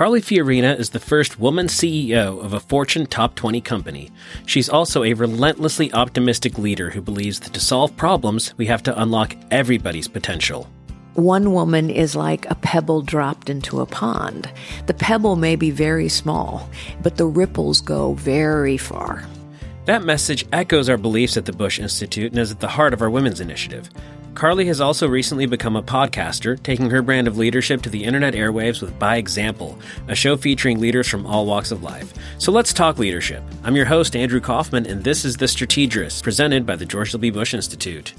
Carly Fiorina is the first woman CEO of a Fortune top 20 company. She's also a relentlessly optimistic leader who believes that to solve problems, we have to unlock everybody's potential. One woman is like a pebble dropped into a pond. The pebble may be very small, but the ripples go very far. That message echoes our beliefs at the Bush Institute and is at the heart of our women's initiative. Carly has also recently become a podcaster, taking her brand of leadership to the internet airwaves with By Example, a show featuring leaders from all walks of life. So let's talk leadership. I'm your host, Andrew Kaufman, and this is The Strategist, presented by the George W. Bush Institute.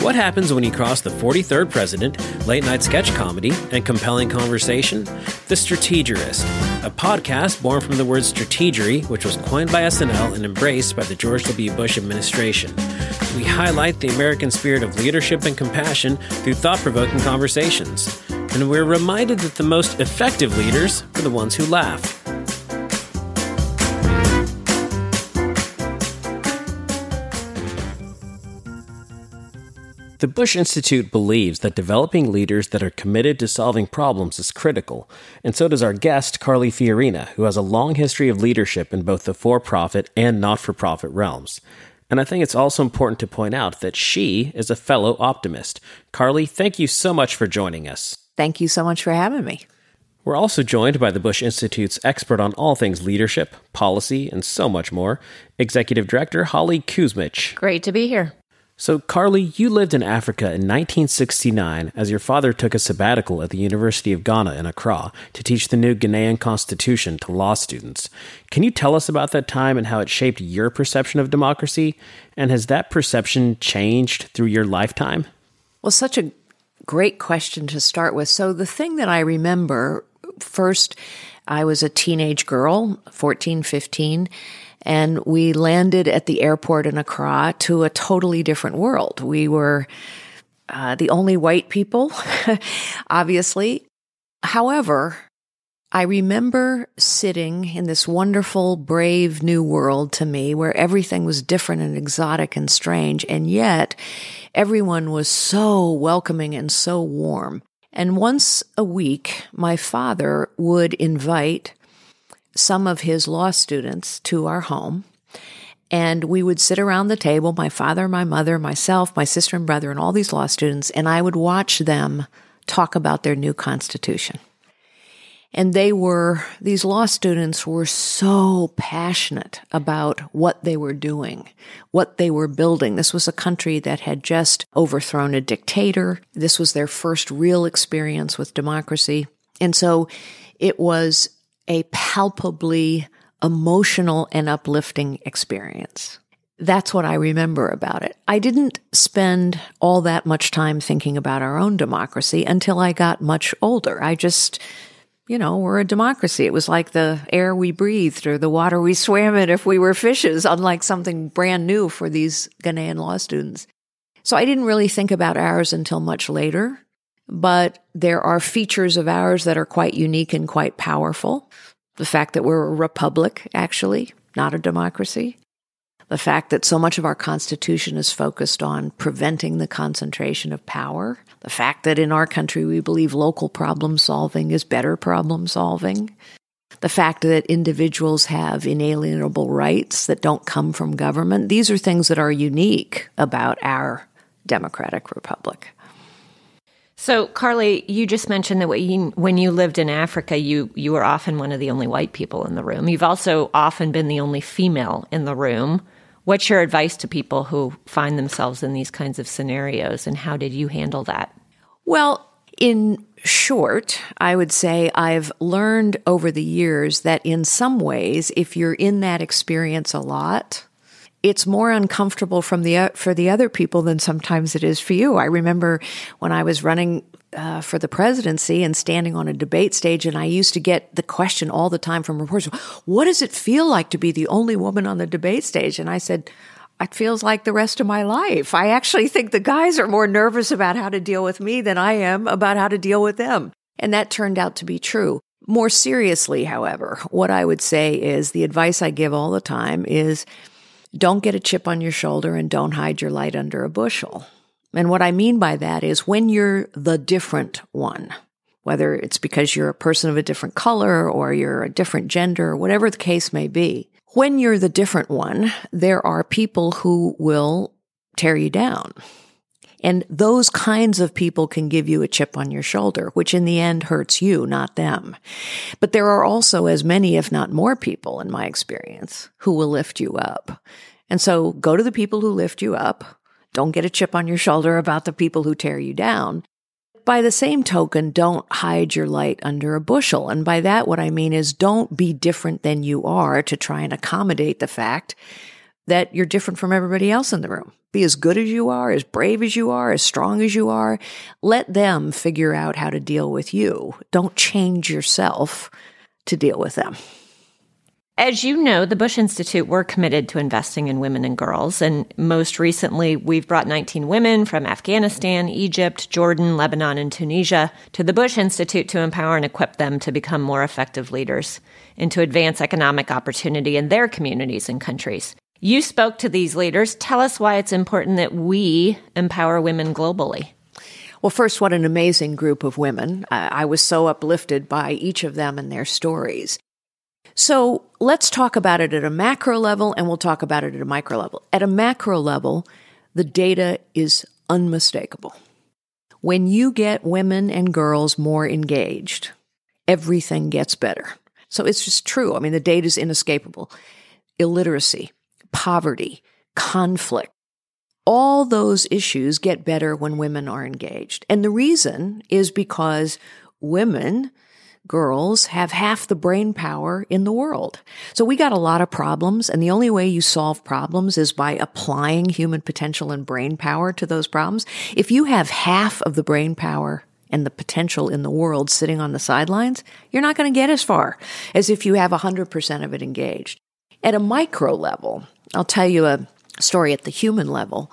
What happens when you cross the 43rd president, late night sketch comedy, and compelling conversation? The Strategist, a podcast born from the word strategery, which was coined by SNL and embraced by the George W. Bush administration. We highlight the American spirit of leadership and compassion through thought provoking conversations. And we're reminded that the most effective leaders are the ones who laugh. The Bush Institute believes that developing leaders that are committed to solving problems is critical, and so does our guest, Carly Fiorina, who has a long history of leadership in both the for profit and not for profit realms. And I think it's also important to point out that she is a fellow optimist. Carly, thank you so much for joining us. Thank you so much for having me. We're also joined by the Bush Institute's expert on all things leadership, policy, and so much more, Executive Director Holly Kuzmich. Great to be here. So, Carly, you lived in Africa in 1969 as your father took a sabbatical at the University of Ghana in Accra to teach the new Ghanaian constitution to law students. Can you tell us about that time and how it shaped your perception of democracy? And has that perception changed through your lifetime? Well, such a great question to start with. So, the thing that I remember first, I was a teenage girl, 14, 15 and we landed at the airport in Accra to a totally different world. We were uh, the only white people, obviously. However, I remember sitting in this wonderful, brave new world to me where everything was different and exotic and strange, and yet everyone was so welcoming and so warm. And once a week, my father would invite some of his law students to our home. And we would sit around the table, my father, my mother, myself, my sister and brother, and all these law students, and I would watch them talk about their new constitution. And they were, these law students were so passionate about what they were doing, what they were building. This was a country that had just overthrown a dictator. This was their first real experience with democracy. And so it was a palpably emotional and uplifting experience. That's what I remember about it. I didn't spend all that much time thinking about our own democracy until I got much older. I just, you know, we're a democracy. It was like the air we breathed or the water we swam in if we were fishes, unlike something brand new for these Ghanaian law students. So I didn't really think about ours until much later but there are features of ours that are quite unique and quite powerful. The fact that we're a republic, actually, not a democracy. The fact that so much of our Constitution is focused on preventing the concentration of power. The fact that in our country we believe local problem solving is better problem solving. The fact that individuals have inalienable rights that don't come from government. These are things that are unique about our democratic republic. So, Carly, you just mentioned that when you lived in Africa, you you were often one of the only white people in the room. You've also often been the only female in the room. What's your advice to people who find themselves in these kinds of scenarios, and how did you handle that? Well, in short, I would say I've learned over the years that in some ways, if you're in that experience a lot, it's more uncomfortable from the for the other people than sometimes it is for you. I remember when I was running uh, for the presidency and standing on a debate stage, and I used to get the question all the time from reporters, "What does it feel like to be the only woman on the debate stage?" And I said. It feels like the rest of my life. I actually think the guys are more nervous about how to deal with me than I am about how to deal with them. And that turned out to be true. More seriously, however, what I would say is the advice I give all the time is don't get a chip on your shoulder and don't hide your light under a bushel. And what I mean by that is when you're the different one, whether it's because you're a person of a different color or you're a different gender, or whatever the case may be, when you're the different one, there are people who will tear you down. And those kinds of people can give you a chip on your shoulder, which in the end hurts you, not them. But there are also as many, if not more people in my experience who will lift you up. And so go to the people who lift you up. Don't get a chip on your shoulder about the people who tear you down. By the same token, don't hide your light under a bushel. And by that, what I mean is don't be different than you are to try and accommodate the fact that you're different from everybody else in the room. Be as good as you are, as brave as you are, as strong as you are. Let them figure out how to deal with you. Don't change yourself to deal with them. As you know, the Bush Institute, we're committed to investing in women and girls. And most recently, we've brought 19 women from Afghanistan, Egypt, Jordan, Lebanon, and Tunisia to the Bush Institute to empower and equip them to become more effective leaders and to advance economic opportunity in their communities and countries. You spoke to these leaders. Tell us why it's important that we empower women globally. Well, first, what an amazing group of women. I was so uplifted by each of them and their stories. So let's talk about it at a macro level and we'll talk about it at a micro level. At a macro level, the data is unmistakable. When you get women and girls more engaged, everything gets better. So it's just true. I mean, the data is inescapable. Illiteracy, poverty, conflict. All those issues get better when women are engaged. And the reason is because women, girls, have half the brain power in the world. So we got a lot of problems, and the only way you solve problems is by applying human potential and brain power to those problems. If you have half of the brain power and the potential in the world sitting on the sidelines, you're not going to get as far as if you have 100% of it engaged. At a micro level, I'll tell you a story at the human level,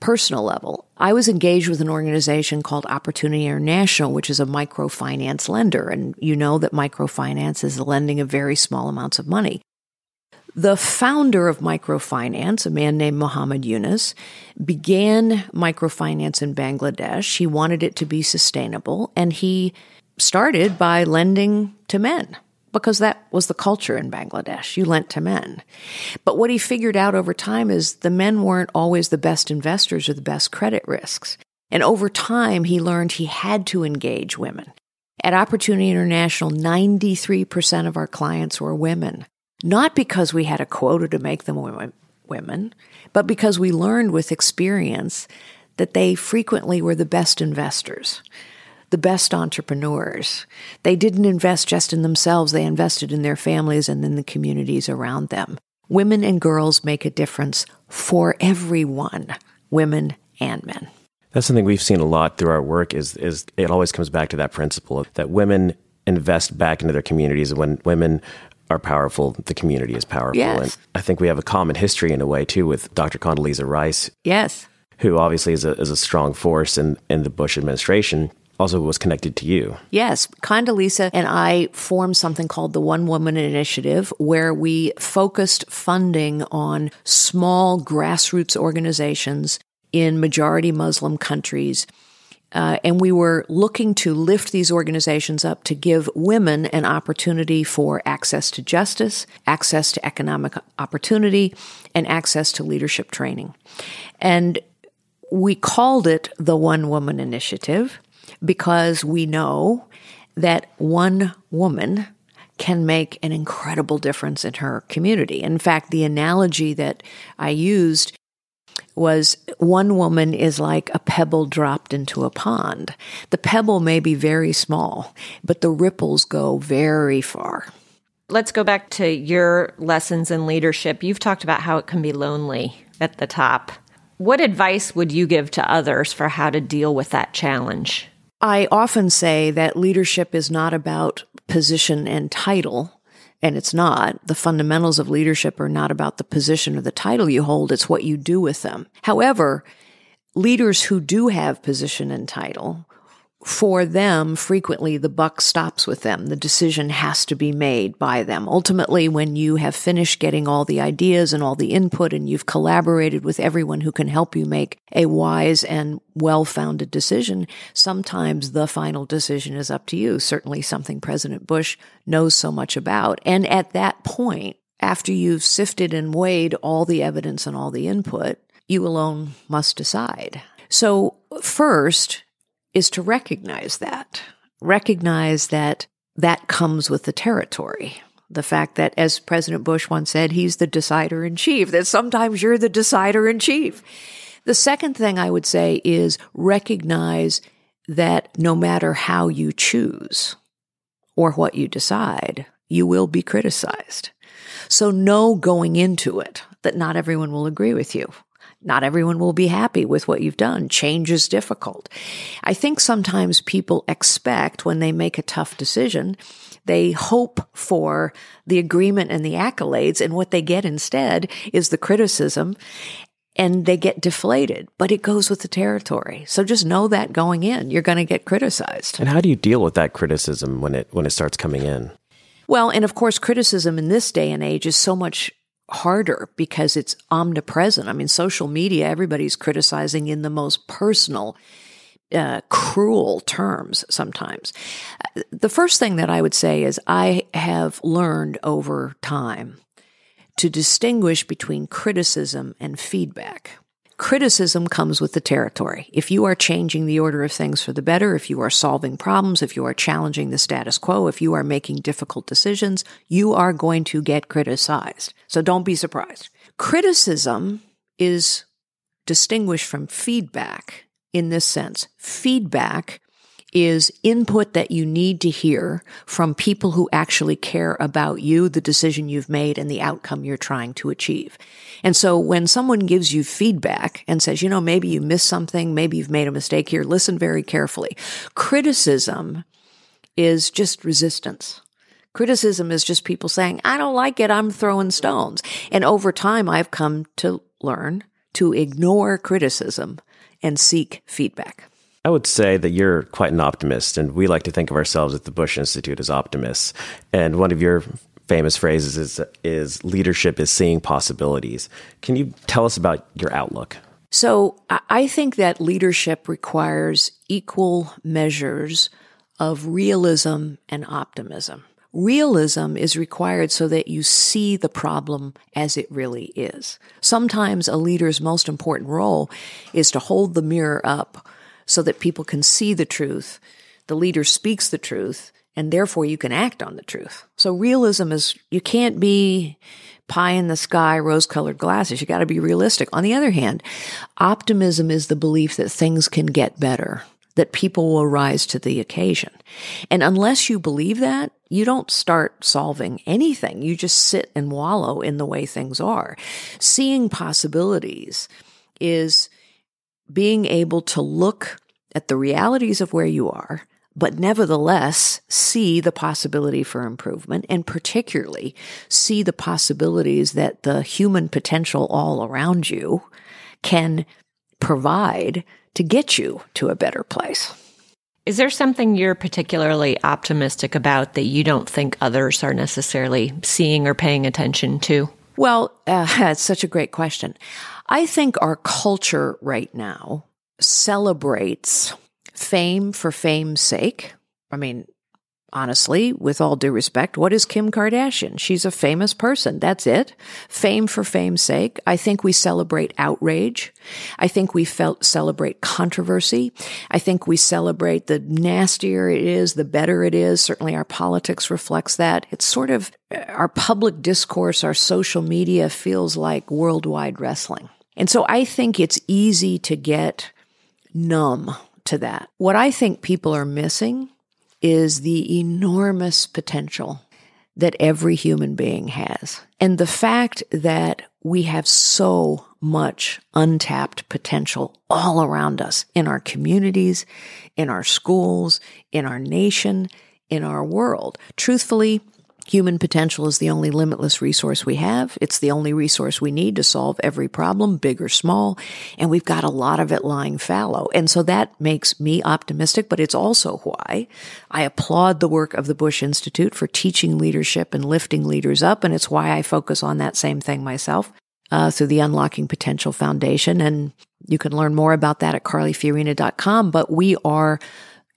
personal level. I was engaged with an organization called Opportunity International, which is a microfinance lender. And you know that microfinance is lending of very small amounts of money. The founder of microfinance, a man named Muhammad Yunus, began microfinance in Bangladesh. He wanted it to be sustainable, and he started by lending to men because that was the culture in Bangladesh. You lent to men. But what he figured out over time is the men weren't always the best investors or the best credit risks. And over time, he learned he had to engage women. At Opportunity International, 93% of our clients were women, not because we had a quota to make them women, but because we learned with experience that they frequently were the best investors the best entrepreneurs. They didn't invest just in themselves, they invested in their families and in the communities around them. Women and girls make a difference for everyone, women and men. That's something we've seen a lot through our work is is it always comes back to that principle that women invest back into their communities and when women are powerful, the community is powerful. Yes. And I think we have a common history in a way too with Dr. Condoleezza Rice. Yes. Who obviously is a, is a strong force in, in the Bush administration also was connected to you. Yes. Condoleezza and I formed something called the One Woman Initiative, where we focused funding on small grassroots organizations in majority Muslim countries. Uh, and we were looking to lift these organizations up to give women an opportunity for access to justice, access to economic opportunity, and access to leadership training. And we called it the One Woman Initiative because we know that one woman can make an incredible difference in her community. In fact, the analogy that I used was one woman is like a pebble dropped into a pond. The pebble may be very small, but the ripples go very far. Let's go back to your lessons in leadership. You've talked about how it can be lonely at the top. What advice would you give to others for how to deal with that challenge? I often say that leadership is not about position and title, and it's not. The fundamentals of leadership are not about the position or the title you hold, it's what you do with them. However, leaders who do have position and title, for them, frequently the buck stops with them. The decision has to be made by them. Ultimately, when you have finished getting all the ideas and all the input and you've collaborated with everyone who can help you make a wise and well-founded decision, sometimes the final decision is up to you. Certainly something President Bush knows so much about. And at that point, after you've sifted and weighed all the evidence and all the input, you alone must decide. So first, is to recognize that. Recognize that that comes with the territory. The fact that, as President Bush once said, he's the decider in chief, that sometimes you're the decider in chief. The second thing I would say is recognize that no matter how you choose or what you decide, you will be criticized. So know going into it that not everyone will agree with you. Not everyone will be happy with what you've done. Change is difficult. I think sometimes people expect when they make a tough decision, they hope for the agreement and the accolades, and what they get instead is the criticism and they get deflated, but it goes with the territory. So just know that going in, you're going to get criticized. And how do you deal with that criticism when it when it starts coming in? Well, and of course criticism in this day and age is so much harder because it's omnipresent. I mean, social media, everybody's criticizing in the most personal, uh, cruel terms sometimes. The first thing that I would say is I have learned over time to distinguish between criticism and feedback. Criticism comes with the territory. If you are changing the order of things for the better, if you are solving problems, if you are challenging the status quo, if you are making difficult decisions, you are going to get criticized. So don't be surprised. Criticism is distinguished from feedback in this sense. Feedback is input that you need to hear from people who actually care about you, the decision you've made, and the outcome you're trying to achieve. And so when someone gives you feedback and says, you know, maybe you missed something, maybe you've made a mistake here, listen very carefully. Criticism is just resistance. Criticism is just people saying, I don't like it, I'm throwing stones. And over time, I've come to learn to ignore criticism and seek feedback. I would say that you're quite an optimist, and we like to think of ourselves at the Bush Institute as optimists. And one of your famous phrases is, is leadership is seeing possibilities. Can you tell us about your outlook? So I think that leadership requires equal measures of realism and optimism. Realism is required so that you see the problem as it really is. Sometimes a leader's most important role is to hold the mirror up so that people can see the truth. The leader speaks the truth, and therefore you can act on the truth. So realism is, you can't be pie in the sky, rose colored glasses. You got to be realistic. On the other hand, optimism is the belief that things can get better, that people will rise to the occasion. And unless you believe that, you don't start solving anything. You just sit and wallow in the way things are. Seeing possibilities is being able to look at the realities of where you are, but nevertheless see the possibility for improvement and particularly see the possibilities that the human potential all around you can provide to get you to a better place. Is there something you're particularly optimistic about that you don't think others are necessarily seeing or paying attention to? Well, uh, that's such a great question. I think our culture right now celebrates fame for fame's sake. I mean, honestly, with all due respect, what is Kim Kardashian? She's a famous person. That's it. Fame for fame's sake. I think we celebrate outrage. I think we felt celebrate controversy. I think we celebrate the nastier it is, the better it is. Certainly our politics reflects that. It's sort of uh, our public discourse, our social media feels like worldwide wrestling. And so I think it's easy to get numb to that. What I think people are missing is the enormous potential that every human being has. And the fact that we have so much untapped potential all around us in our communities, in our schools, in our nation, in our world. Truthfully, Human potential is the only limitless resource we have. It's the only resource we need to solve every problem, big or small. And we've got a lot of it lying fallow. And so that makes me optimistic, but it's also why I applaud the work of the Bush Institute for teaching leadership and lifting leaders up. And it's why I focus on that same thing myself. Uh, through the Unlocking Potential Foundation. And you can learn more about that at carlyfiorina.com. But we are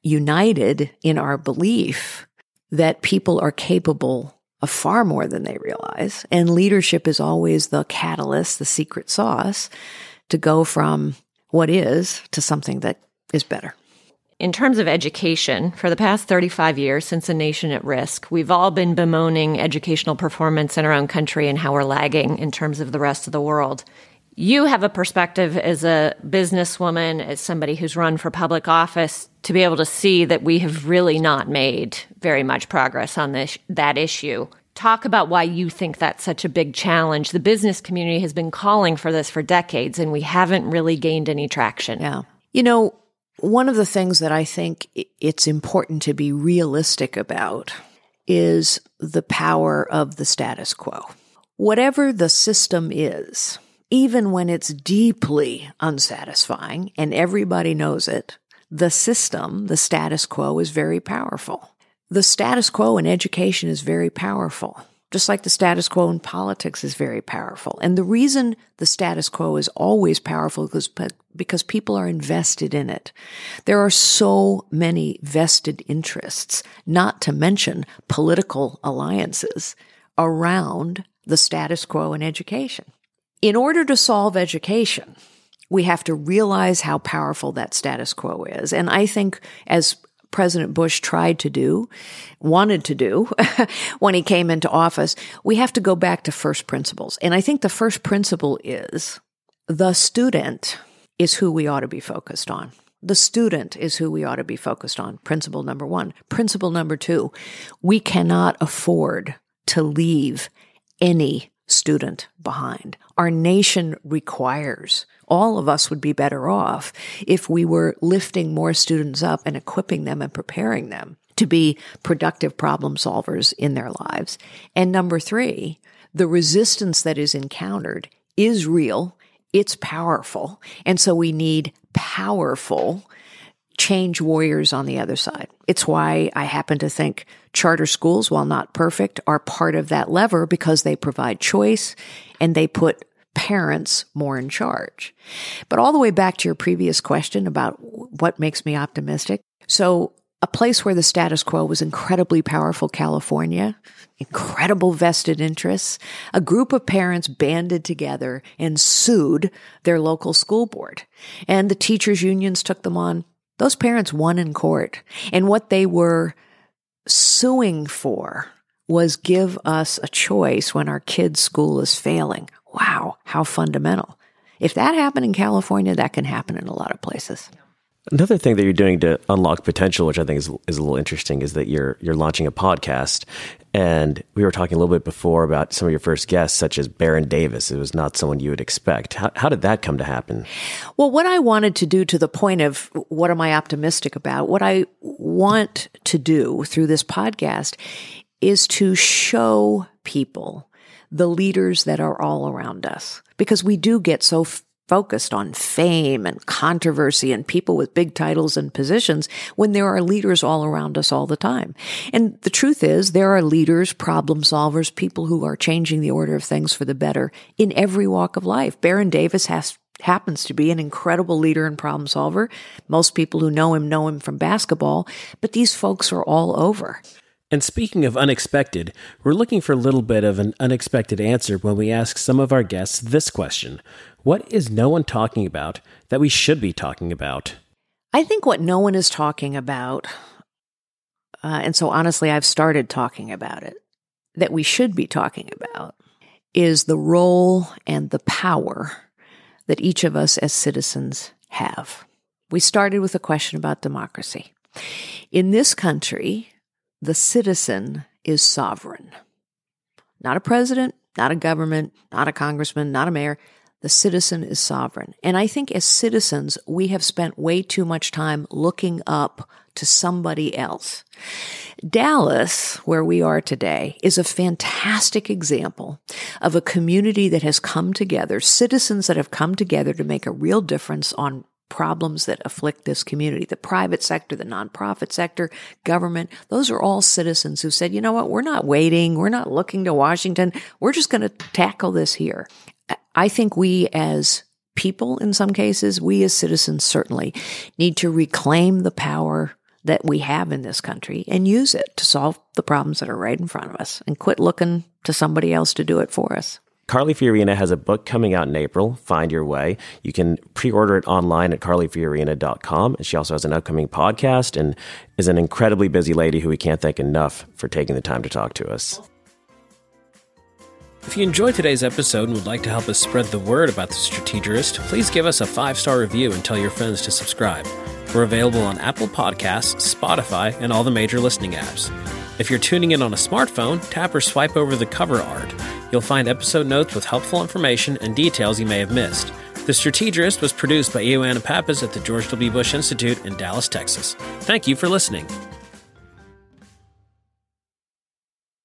united in our belief that people are capable of far more than they realize. And leadership is always the catalyst, the secret sauce to go from what is to something that is better. In terms of education, for the past 35 years since a nation at risk, we've all been bemoaning educational performance in our own country and how we're lagging in terms of the rest of the world you have a perspective as a businesswoman, as somebody who's run for public office, to be able to see that we have really not made very much progress on this that issue. Talk about why you think that's such a big challenge. The business community has been calling for this for decades, and we haven't really gained any traction. Yeah. You know, one of the things that I think it's important to be realistic about is the power of the status quo. Whatever the system is, even when it's deeply unsatisfying and everybody knows it, the system, the status quo is very powerful. The status quo in education is very powerful, just like the status quo in politics is very powerful. And the reason the status quo is always powerful is because people are invested in it. There are so many vested interests, not to mention political alliances around the status quo in education. In order to solve education, we have to realize how powerful that status quo is. And I think as President Bush tried to do, wanted to do when he came into office, we have to go back to first principles. And I think the first principle is the student is who we ought to be focused on. The student is who we ought to be focused on. Principle number one. Principle number two, we cannot afford to leave any student behind. Our nation requires all of us would be better off if we were lifting more students up and equipping them and preparing them to be productive problem solvers in their lives. And number three, the resistance that is encountered is real. It's powerful. And so we need powerful change warriors on the other side. It's why I happen to think charter schools, while not perfect, are part of that lever because they provide choice and they put parents more in charge. But all the way back to your previous question about what makes me optimistic. So a place where the status quo was incredibly powerful, California, incredible vested interests, a group of parents banded together and sued their local school board. And the teachers unions took them on those parents won in court. And what they were suing for was give us a choice when our kid's school is failing. Wow, how fundamental. If that happened in California, that can happen in a lot of places. Another thing that you're doing to unlock potential, which I think is, is a little interesting, is that you're you're launching a podcast. And we were talking a little bit before about some of your first guests, such as Baron Davis. It was not someone you would expect. How, how did that come to happen? Well, what I wanted to do to the point of what am I optimistic about, what I want to do through this podcast is to show people the leaders that are all around us because we do get so focused on fame and controversy and people with big titles and positions when there are leaders all around us all the time. And the truth is there are leaders, problem solvers, people who are changing the order of things for the better in every walk of life. Baron Davis has happens to be an incredible leader and problem solver. Most people who know him know him from basketball, but these folks are all over. And speaking of unexpected, we're looking for a little bit of an unexpected answer when we ask some of our guests this question What is no one talking about that we should be talking about? I think what no one is talking about, uh, and so honestly, I've started talking about it, that we should be talking about is the role and the power that each of us as citizens have. We started with a question about democracy. In this country, the citizen is sovereign. Not a president, not a government, not a congressman, not a mayor. The citizen is sovereign. And I think as citizens, we have spent way too much time looking up to somebody else. Dallas, where we are today, is a fantastic example of a community that has come together, citizens that have come together to make a real difference on problems that afflict this community. The private sector, the nonprofit sector, government, those are all citizens who said, you know what, we're not waiting, we're not looking to Washington, we're just going to tackle this here. I think we as people, in some cases, we as citizens certainly need to reclaim the power that we have in this country and use it to solve the problems that are right in front of us and quit looking to somebody else to do it for us. Carly Fiorina has a book coming out in April, Find Your Way. You can pre order it online at carlyfiorina.com. And she also has an upcoming podcast and is an incredibly busy lady who we can't thank enough for taking the time to talk to us. If you enjoyed today's episode and would like to help us spread the word about the Strategist, please give us a five star review and tell your friends to subscribe. We're available on Apple Podcasts, Spotify, and all the major listening apps. If you're tuning in on a smartphone, tap or swipe over the cover art. You'll find episode notes with helpful information and details you may have missed. The Strategist was produced by Ioana Pappas at the George W. Bush Institute in Dallas, Texas. Thank you for listening.